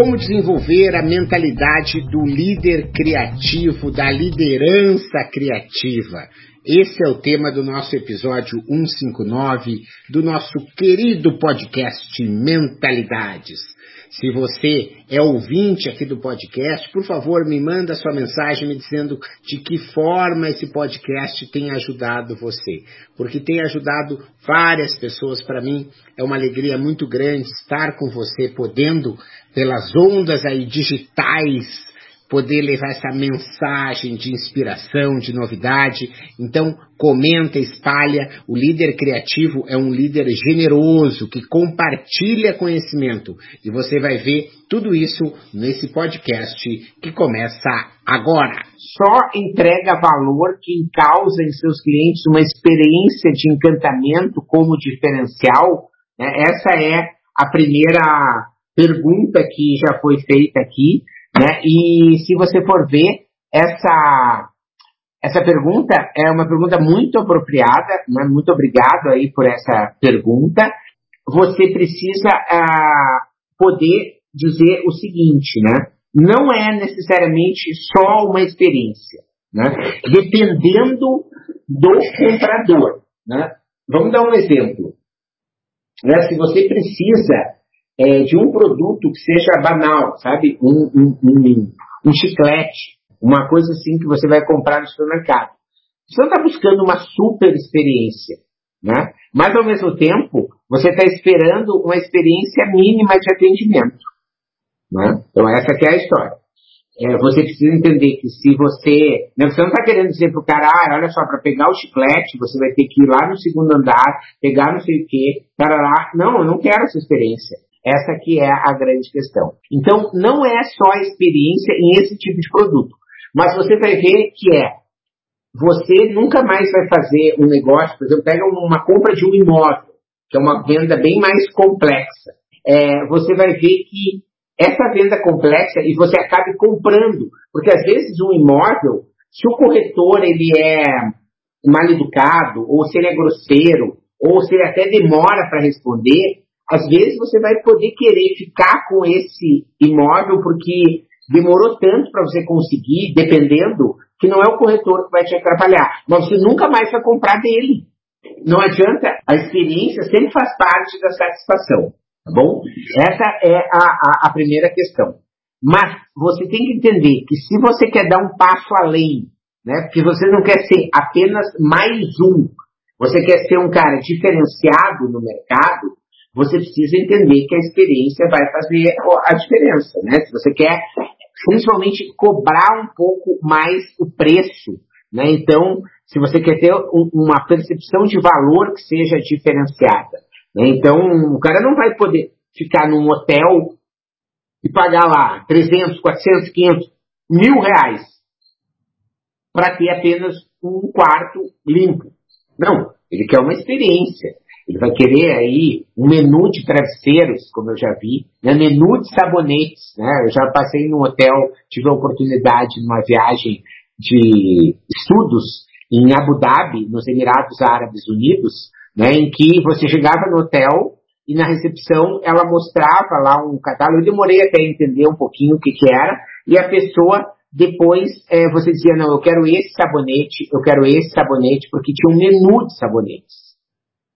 Como desenvolver a mentalidade do líder criativo, da liderança criativa? Esse é o tema do nosso episódio 159 do nosso querido podcast Mentalidades. Se você é ouvinte aqui do podcast, por favor, me manda sua mensagem me dizendo de que forma esse podcast tem ajudado você. Porque tem ajudado várias pessoas. Para mim é uma alegria muito grande estar com você, podendo, pelas ondas aí digitais, poder levar essa mensagem de inspiração, de novidade. Então, comenta, espalha. O líder criativo é um líder generoso que compartilha conhecimento. E você vai ver tudo isso nesse podcast que começa agora. Só entrega valor quem causa em seus clientes uma experiência de encantamento como diferencial. Né? Essa é a primeira pergunta que já foi feita aqui. Né? E se você for ver, essa, essa pergunta é uma pergunta muito apropriada, né? muito obrigado aí por essa pergunta. Você precisa ah, poder dizer o seguinte, né? Não é necessariamente só uma experiência, né? Dependendo do comprador, né? Vamos dar um exemplo. Né? Se você precisa é, de um produto que seja banal, sabe? Um, um, um, um, chiclete, uma coisa assim que você vai comprar no supermercado. Você não está buscando uma super experiência, né? Mas ao mesmo tempo, você está esperando uma experiência mínima de atendimento. Né? Então essa é a história. É, você precisa entender que se você. Né, você não está querendo dizer para o cara, ah, olha só, para pegar o chiclete, você vai ter que ir lá no segundo andar, pegar não sei o quê, lá. Não, eu não quero essa experiência. Essa que é a grande questão. Então, não é só a experiência em esse tipo de produto. Mas você vai ver que é, você nunca mais vai fazer um negócio, por exemplo, pega uma compra de um imóvel, que é uma venda bem mais complexa. É, você vai ver que essa venda complexa, e você acabe comprando, porque às vezes um imóvel, se o corretor ele é mal educado, ou se ele é grosseiro, ou se ele até demora para responder, às vezes você vai poder querer ficar com esse imóvel porque demorou tanto para você conseguir, dependendo, que não é o corretor que vai te atrapalhar. Mas você nunca mais vai comprar dele. Não adianta, a experiência sempre faz parte da satisfação. Tá bom? Essa é a, a, a primeira questão. Mas você tem que entender que se você quer dar um passo além, né, porque você não quer ser apenas mais um, você quer ser um cara diferenciado no mercado, você precisa entender que a experiência vai fazer a diferença, né? Se você quer, principalmente, cobrar um pouco mais o preço, né? Então, se você quer ter uma percepção de valor que seja diferenciada, né? Então, o cara não vai poder ficar num hotel e pagar lá 300, 400, 500, mil reais para ter apenas um quarto limpo. Não, ele quer uma experiência. Ele vai querer aí um menu de travesseiros, como eu já vi, né? menu de sabonetes. Né? Eu já passei num hotel, tive a oportunidade numa viagem de estudos em Abu Dhabi, nos Emirados Árabes Unidos, né? em que você chegava no hotel e na recepção ela mostrava lá um catálogo. Eu demorei até entender um pouquinho o que, que era, e a pessoa depois é, você dizia, não, eu quero esse sabonete, eu quero esse sabonete, porque tinha um menu de sabonetes.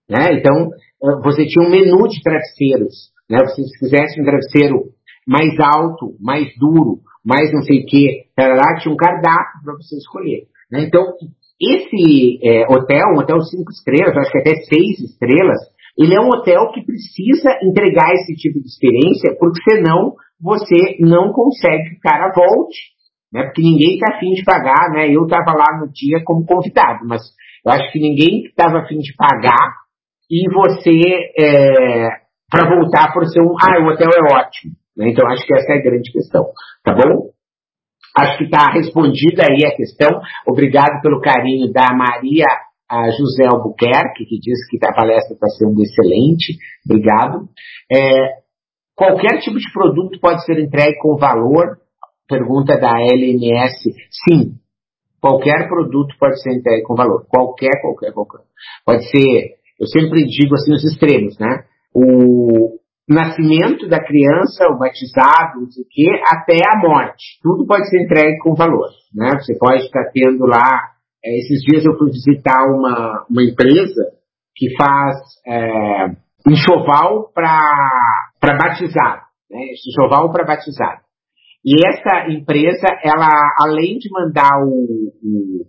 Né? Então, eh, você tinha um menu de travesseiros. Né? Você, se quisesse um travesseiro mais alto, mais duro, mais não sei o que, tinha um cardápio para você escolher. Né? Então, esse é, hotel, um hotel cinco estrelas, acho que até seis estrelas, ele é um hotel que precisa entregar esse tipo de experiência, porque senão você não consegue que o cara volte. Né? Porque ninguém está afim de pagar, né? Eu estava lá no dia como convidado, mas eu acho que ninguém estava afim de pagar e você, é, para voltar por ser um, ah, o hotel é ótimo. Né? Então, acho que essa é a grande questão. Tá bom? Acho que está respondida aí a questão. Obrigado pelo carinho da Maria José Albuquerque, que diz que a palestra está sendo excelente. Obrigado. É, qualquer tipo de produto pode ser entregue com valor? Pergunta da LMS. Sim. Qualquer produto pode ser entregue com valor. Qualquer, qualquer, qualquer. Pode ser, eu sempre digo assim os extremos, né? O, nascimento da criança, o batizado, não sei o quê, até a morte. Tudo pode ser entregue com valor. Né? Você pode estar tendo lá. É, esses dias eu fui visitar uma, uma empresa que faz é, enxoval para batizado. Né? Enxoval para batizado. E essa empresa, ela, além de mandar o, o,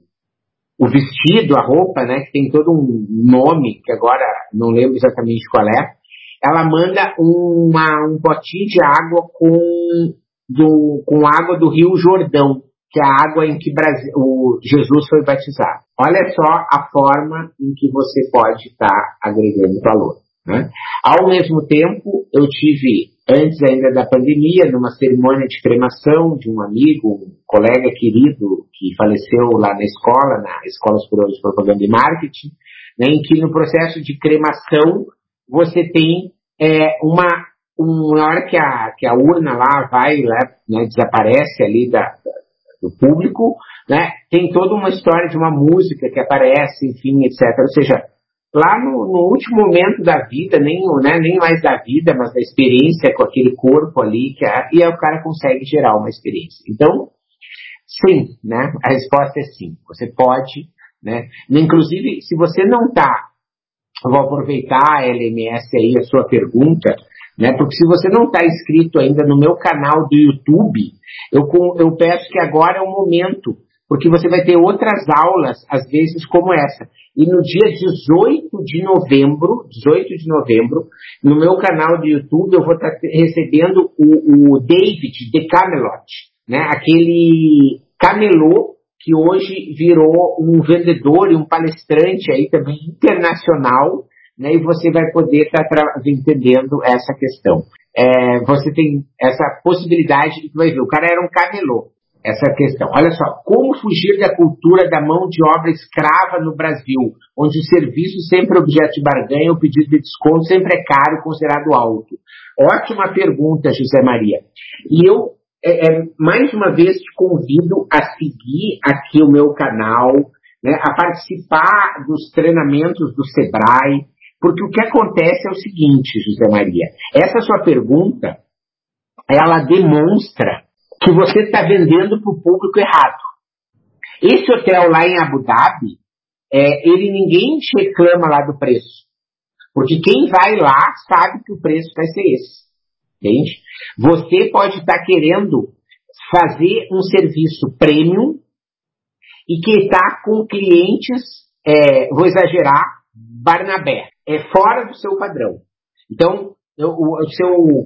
o, vestido, a roupa, né, que tem todo um nome, que agora não lembro exatamente qual é, ela manda uma, um potinho de água com, do, com água do Rio Jordão, que é a água em que Brasil, o Jesus foi batizado. Olha só a forma em que você pode estar agregando valor. Né? Ao mesmo tempo, eu tive, antes ainda da pandemia, numa cerimônia de cremação de um amigo, um colega querido que faleceu lá na escola, na Escola Superior de Propaganda e Marketing, né, em que no processo de cremação você tem é, uma, uma hora que a, que a urna lá vai, né, desaparece ali da, da, do público, né, tem toda uma história de uma música que aparece, enfim, etc. Ou seja, lá no, no último momento da vida, nem, né, nem mais da vida, mas da experiência com aquele corpo ali, que a, e aí o cara consegue gerar uma experiência. Então, sim, né, a resposta é sim. Você pode, né, inclusive, se você não eu vou aproveitar, a LMS, aí, a sua pergunta, né? Porque se você não está inscrito ainda no meu canal do YouTube, eu, eu peço que agora é o momento, porque você vai ter outras aulas, às vezes como essa. E no dia 18 de novembro, 18 de novembro, no meu canal do YouTube, eu vou estar recebendo o, o David de Camelot, né? Aquele camelô que hoje virou um vendedor e um palestrante aí também internacional, né, e você vai poder estar entendendo essa questão. É, você tem essa possibilidade de vai ver, o cara era um camelô, essa questão. Olha só, como fugir da cultura da mão de obra escrava no Brasil, onde o serviço sempre é objeto de barganha, o pedido de desconto sempre é caro, considerado alto. Ótima pergunta, José Maria. E eu é, é, mais uma vez te convido a seguir aqui o meu canal, né, a participar dos treinamentos do Sebrae, porque o que acontece é o seguinte, José Maria, essa sua pergunta, ela demonstra que você está vendendo para o público errado. Esse hotel lá em Abu Dhabi, é, ele ninguém reclama lá do preço. Porque quem vai lá sabe que o preço vai ser esse. Entende? Você pode estar querendo fazer um serviço premium e que está com clientes, é, vou exagerar, Barnabé. É fora do seu padrão. Então, o, o, seu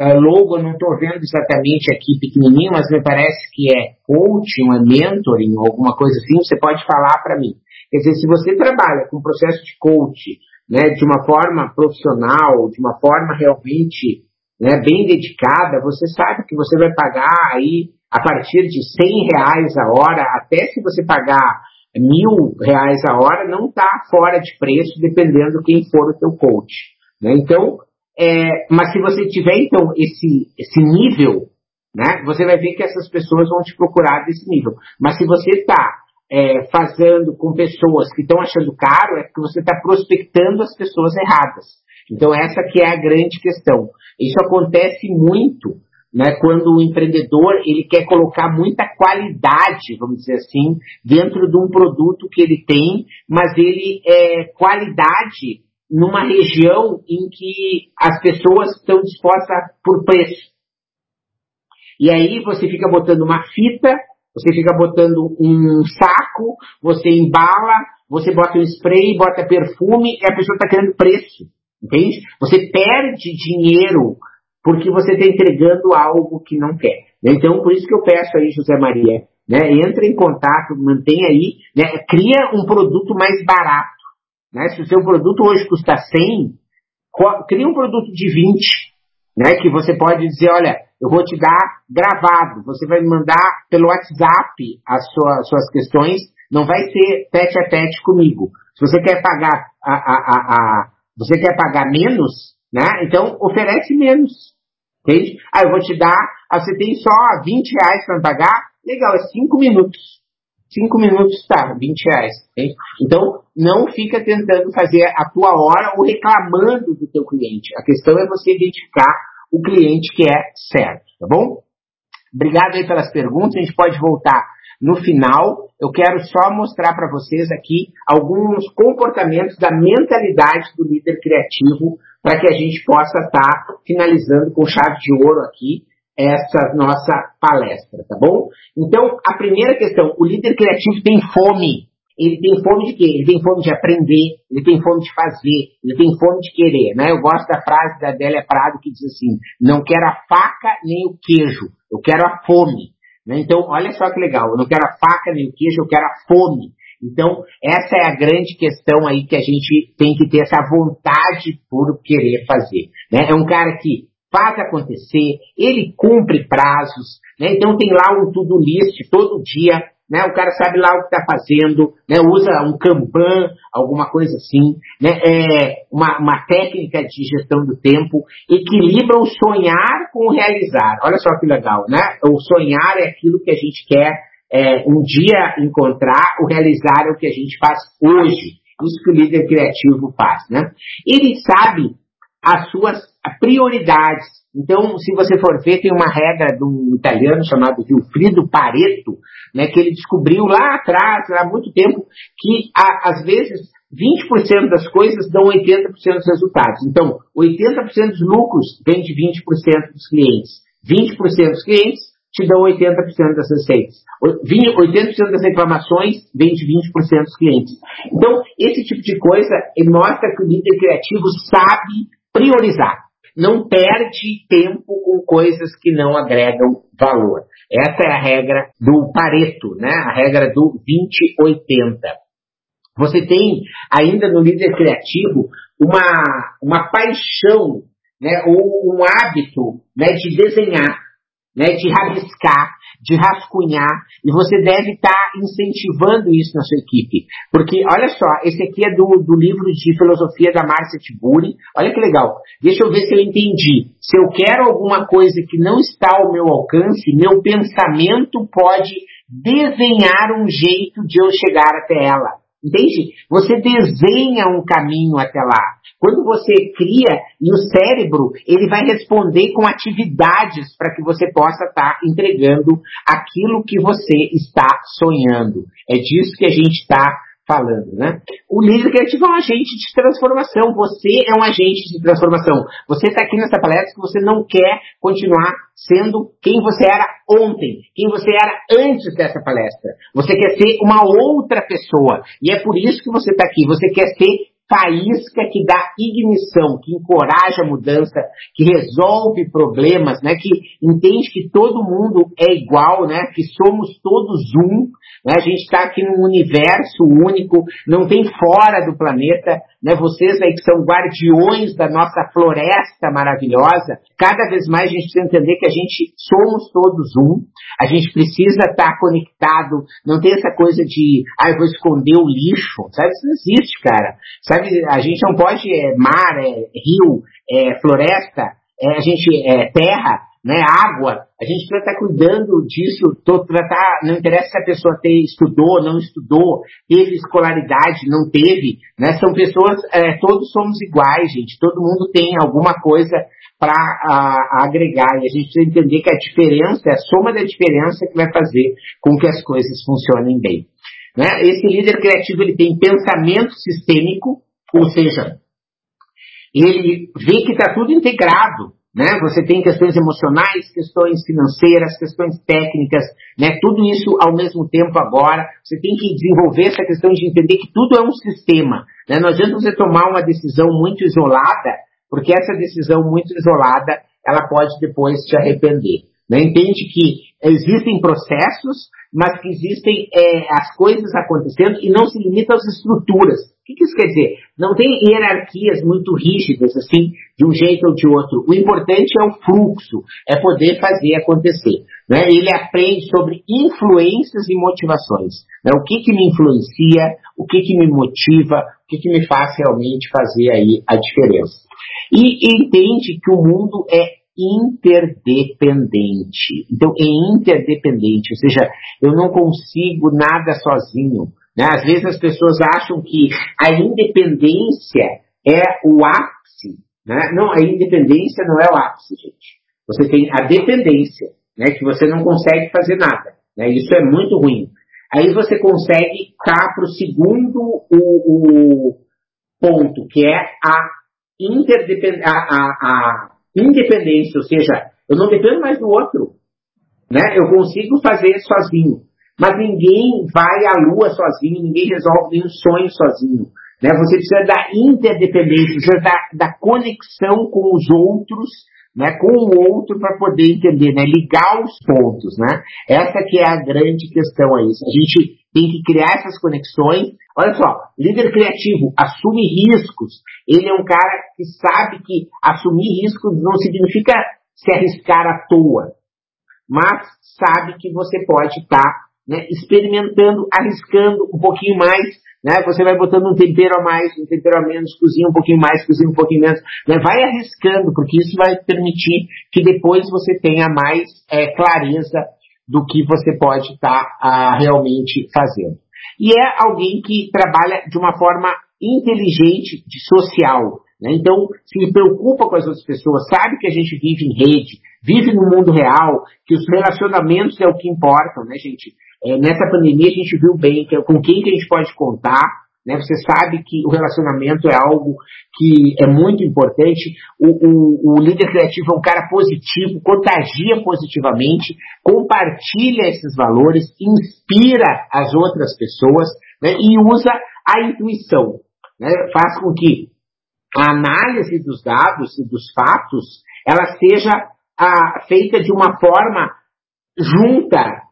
uh, logo não estou vendo exatamente aqui pequenininho, mas me parece que é coaching, é mentoring, alguma coisa assim, você pode falar para mim. Quer dizer, se você trabalha com processo de coaching, né, de uma forma profissional, de uma forma realmente né, bem dedicada, você sabe que você vai pagar aí a partir de 100 reais a hora, até se você pagar mil reais a hora, não está fora de preço, dependendo quem for o teu coach. Né? Então, é, mas se você tiver então esse, esse nível, né, você vai ver que essas pessoas vão te procurar desse nível. Mas se você está é, fazendo com pessoas que estão achando caro, é porque você está prospectando as pessoas erradas. Então essa que é a grande questão. Isso acontece muito né, quando o empreendedor ele quer colocar muita qualidade, vamos dizer assim, dentro de um produto que ele tem, mas ele é qualidade numa região em que as pessoas estão dispostas por preço. E aí você fica botando uma fita, você fica botando um saco, você embala, você bota um spray, bota perfume e a pessoa está querendo preço. Entende? Você perde dinheiro porque você está entregando algo que não quer. Então, por isso que eu peço aí, José Maria, né, entre em contato, mantenha aí, né, cria um produto mais barato. Né? Se o seu produto hoje custa 100, cria um produto de 20. né? Que você pode dizer, olha, eu vou te dar gravado, você vai me mandar pelo WhatsApp as suas, suas questões, não vai ser tete a tete comigo. Se você quer pagar a, a, a você quer pagar menos, né? Então oferece menos. Entende? Ah, eu vou te dar, ah, você tem só 20 reais para pagar? Legal, é 5 minutos. 5 minutos tá, 20 reais. Entende? Então, não fica tentando fazer a tua hora ou reclamando do teu cliente. A questão é você identificar o cliente que é certo, tá bom? Obrigado aí pelas perguntas, a gente pode voltar no final. Eu quero só mostrar para vocês aqui alguns comportamentos da mentalidade do líder criativo para que a gente possa estar tá finalizando com chave de ouro aqui essa nossa palestra, tá bom? Então, a primeira questão, o líder criativo tem fome. Ele tem fome de quê? Ele tem fome de aprender, ele tem fome de fazer, ele tem fome de querer, né? Eu gosto da frase da Adélia Prado que diz assim, não quero a faca nem o queijo, eu quero a fome. Né? Então, olha só que legal, eu não quero a faca nem o queijo, eu quero a fome. Então, essa é a grande questão aí que a gente tem que ter essa vontade por querer fazer. Né? É um cara que faz acontecer, ele cumpre prazos, né? então tem lá um to-do list todo dia, né? o cara sabe lá o que está fazendo, né? usa um Kanban, alguma coisa assim, né? é uma, uma técnica de gestão do tempo, equilibra o sonhar com o realizar. Olha só que legal, né? O sonhar é aquilo que a gente quer é, um dia encontrar, o realizar é o que a gente faz hoje. Isso que o líder criativo faz, né? Ele sabe as suas prioridades. Então, se você for ver, tem uma regra de um italiano chamado Wilfrido Pareto, né, que ele descobriu lá atrás, há muito tempo, que às vezes 20% das coisas dão 80% dos resultados. Então, 80% dos lucros vem de 20% dos clientes. 20% dos clientes te dão 80% das receitas. 80% das reclamações vem de 20% dos clientes. Então, esse tipo de coisa mostra que o líder criativo sabe priorizar. Não perde tempo com coisas que não agregam valor. Essa é a regra do Pareto, né? a regra do 20-80. Você tem ainda no líder criativo uma, uma paixão né, ou um hábito né, de desenhar né, de rabiscar, de rascunhar, e você deve estar tá incentivando isso na sua equipe. Porque, olha só, esse aqui é do, do livro de filosofia da Marcia Tiburi. Olha que legal. Deixa eu ver se eu entendi. Se eu quero alguma coisa que não está ao meu alcance, meu pensamento pode desenhar um jeito de eu chegar até ela. Entende? Você desenha um caminho até lá. Quando você cria, e o cérebro, ele vai responder com atividades para que você possa estar tá entregando aquilo que você está sonhando. É disso que a gente está falando, né? O líder criativo é um agente de transformação. Você é um agente de transformação. Você está aqui nessa palestra que você não quer continuar sendo quem você era ontem, quem você era antes dessa palestra. Você quer ser uma outra pessoa. E é por isso que você está aqui. Você quer ser faísca que dá ignição, que encoraja a mudança, que resolve problemas, né? Que entende que todo mundo é igual, né? Que somos todos um, né? A gente está aqui num universo único, não tem fora do planeta, né? Vocês aí que são guardiões da nossa floresta maravilhosa, cada vez mais a gente precisa entender que a gente somos todos um, a gente precisa estar tá conectado, não tem essa coisa de, ah, eu vou esconder o lixo, sabe? Isso não existe, cara. Sabe, a gente não pode, é, mar, é, rio, é, floresta, é, a gente, é, terra, né, água, a gente precisa estar cuidando disso, tratar, não interessa se a pessoa ter, estudou, não estudou, teve escolaridade, não teve, né, são pessoas, é, todos somos iguais, gente, todo mundo tem alguma coisa para agregar, e a gente precisa entender que a diferença, a soma da diferença que vai fazer com que as coisas funcionem bem. Né? Esse líder criativo ele tem pensamento sistêmico, ou seja, ele vê que está tudo integrado, né? Você tem questões emocionais, questões financeiras, questões técnicas, né? Tudo isso ao mesmo tempo agora. Você tem que desenvolver essa questão de entender que tudo é um sistema. Né? Não adianta você tomar uma decisão muito isolada, porque essa decisão muito isolada, ela pode depois te arrepender. Né? Entende que existem processos, mas que existem é, as coisas acontecendo e não se limita às estruturas. O que, isso quer dizer? Não tem hierarquias muito rígidas, assim, de um jeito ou de outro. O importante é o fluxo, é poder fazer acontecer. Né? Ele aprende sobre influências e motivações. Né? O que, que me influencia, o que, que me motiva, o que, que me faz realmente fazer aí a diferença. E entende que o mundo é interdependente. Então, é interdependente, ou seja, eu não consigo nada sozinho. Né? Às vezes as pessoas acham que a independência é o ápice. Né? Não, a independência não é o ápice, gente. Você tem a dependência, né? que você não consegue fazer nada. Né? Isso é muito ruim. Aí você consegue cá para o segundo o, ponto, que é a, interdepend... a, a, a independência, ou seja, eu não dependo mais do outro. Né? Eu consigo fazer sozinho. Mas ninguém vai à lua sozinho, ninguém resolve nenhum sonho sozinho. Né? Você precisa da interdependência, precisa da, da conexão com os outros, né? com o outro para poder entender, né? ligar os pontos. Né? Essa que é a grande questão aí. A gente tem que criar essas conexões. Olha só, líder criativo assume riscos. Ele é um cara que sabe que assumir riscos não significa se arriscar à toa, mas sabe que você pode estar tá né, experimentando, arriscando um pouquinho mais, né, você vai botando um tempero a mais, um tempero a menos, cozinha um pouquinho mais, cozinha um pouquinho menos, né, vai arriscando, porque isso vai permitir que depois você tenha mais é, clareza do que você pode estar tá, realmente fazendo. E é alguém que trabalha de uma forma inteligente, de social. Né? Então, se preocupa com as outras pessoas, sabe que a gente vive em rede, vive no mundo real, que os relacionamentos é o que importam, né, gente? É, nessa pandemia a gente viu bem que, com quem que a gente pode contar, né? Você sabe que o relacionamento é algo que é muito importante. O, o, o, líder criativo é um cara positivo, contagia positivamente, compartilha esses valores, inspira as outras pessoas né? e usa a intuição. Né? Faz com que a análise dos dados e dos fatos ela seja a, feita de uma forma junta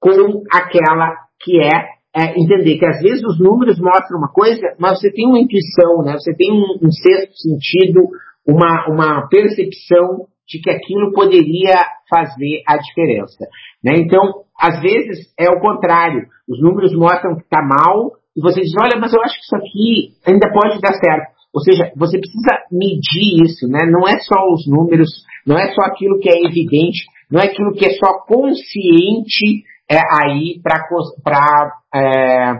com aquela que é, é, entender que às vezes os números mostram uma coisa, mas você tem uma intuição, né? você tem um, um sexto sentido, uma, uma percepção de que aquilo poderia fazer a diferença. Né? Então, às vezes é o contrário. Os números mostram que está mal e você diz, olha, mas eu acho que isso aqui ainda pode dar certo. Ou seja, você precisa medir isso, né? Não é só os números, não é só aquilo que é evidente, não é aquilo que é só consciente é, aí para é,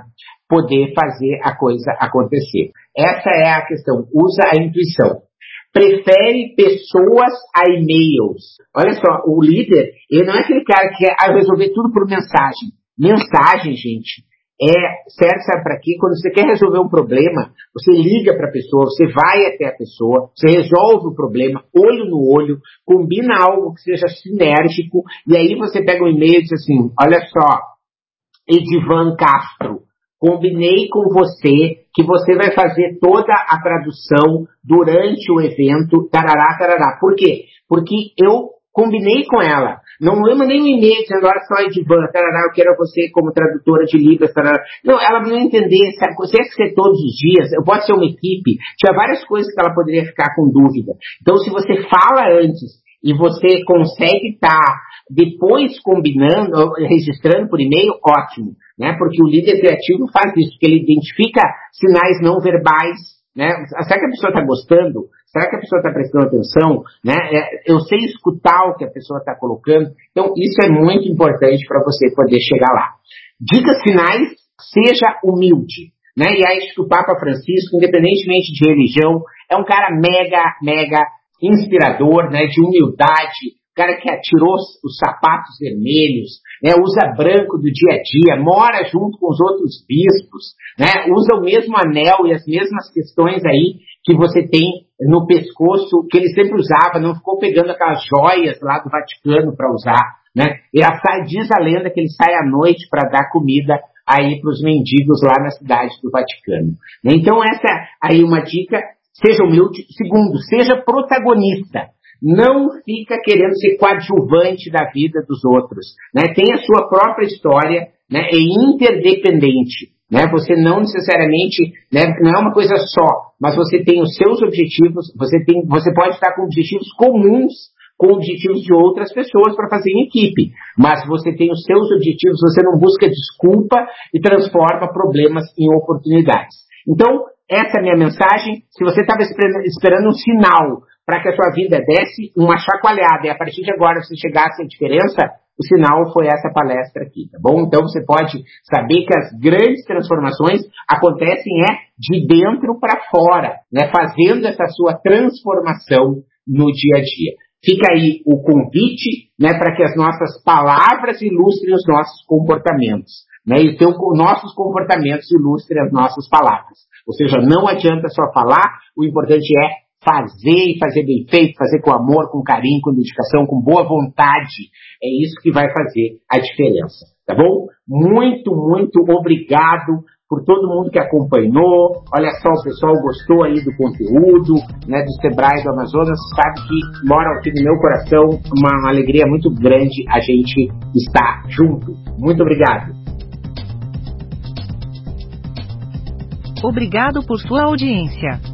poder fazer a coisa acontecer. Essa é a questão. Usa a intuição. Prefere pessoas a e-mails. Olha só, o líder, ele não é aquele cara que quer resolver tudo por mensagem. Mensagem, gente, é serve sabe para quê? Quando você quer resolver um problema, você liga para a pessoa, você vai até a pessoa, você resolve o problema olho no olho, combina algo que seja sinérgico e aí você pega um e-mail e diz assim: olha só, Edivan Castro, combinei com você que você vai fazer toda a tradução durante o evento, tarará, tarará. Por quê? Porque eu combinei com ela. Não eu mandei um e-mail dizendo, olha só, Edivan, tarará, eu quero você como tradutora de Libras, tarará. Não, ela não entender, sabe, que ser todos os dias, eu posso ser uma equipe, tinha várias coisas que ela poderia ficar com dúvida. Então, se você fala antes e você consegue estar tá depois combinando, registrando por e-mail, ótimo, né? Porque o líder criativo faz isso, porque ele identifica sinais não verbais, né? Será que a pessoa está gostando? Será que a pessoa está prestando atenção? Né? É, eu sei escutar o que a pessoa está colocando. Então, isso é muito importante para você poder chegar lá. Dicas finais, seja humilde. Né? E acho que o Papa Francisco, independentemente de religião, é um cara mega, mega inspirador, né? de humildade, cara que atirou os sapatos vermelhos, né, usa branco do dia a dia, mora junto com os outros bispos, né, usa o mesmo anel e as mesmas questões aí que você tem no pescoço, que ele sempre usava, não ficou pegando aquelas joias lá do Vaticano para usar, né? E a, diz a lenda que ele sai à noite para dar comida aí para os mendigos lá na cidade do Vaticano. Né? Então essa aí uma dica, seja humilde. Segundo, seja protagonista. Não fica querendo ser coadjuvante da vida dos outros. Né? Tem a sua própria história, né? é interdependente. Né? Você não necessariamente, né, não é uma coisa só, mas você tem os seus objetivos, você tem, você pode estar com objetivos comuns com objetivos de outras pessoas para fazer em equipe. Mas você tem os seus objetivos, você não busca desculpa e transforma problemas em oportunidades. Então, essa é a minha mensagem. Se você estava esperando um sinal para que a sua vida desse uma chacoalhada e a partir de agora você chegasse à diferença, o sinal foi essa palestra aqui, tá bom? Então você pode saber que as grandes transformações acontecem é de dentro para fora, né? Fazendo essa sua transformação no dia a dia. Fica aí o convite, né, para que as nossas palavras ilustrem os nossos comportamentos, né? E então nossos comportamentos ilustrem as nossas palavras. Ou seja, não adianta só falar, o importante é fazer e fazer bem feito, fazer com amor, com carinho, com dedicação, com boa vontade. É isso que vai fazer a diferença, tá bom? Muito, muito obrigado por todo mundo que acompanhou. Olha só, o pessoal gostou aí do conteúdo, né, do Sebrae do Amazonas, sabe que mora aqui no meu coração, uma alegria muito grande a gente estar junto. Muito obrigado. Obrigado por sua audiência.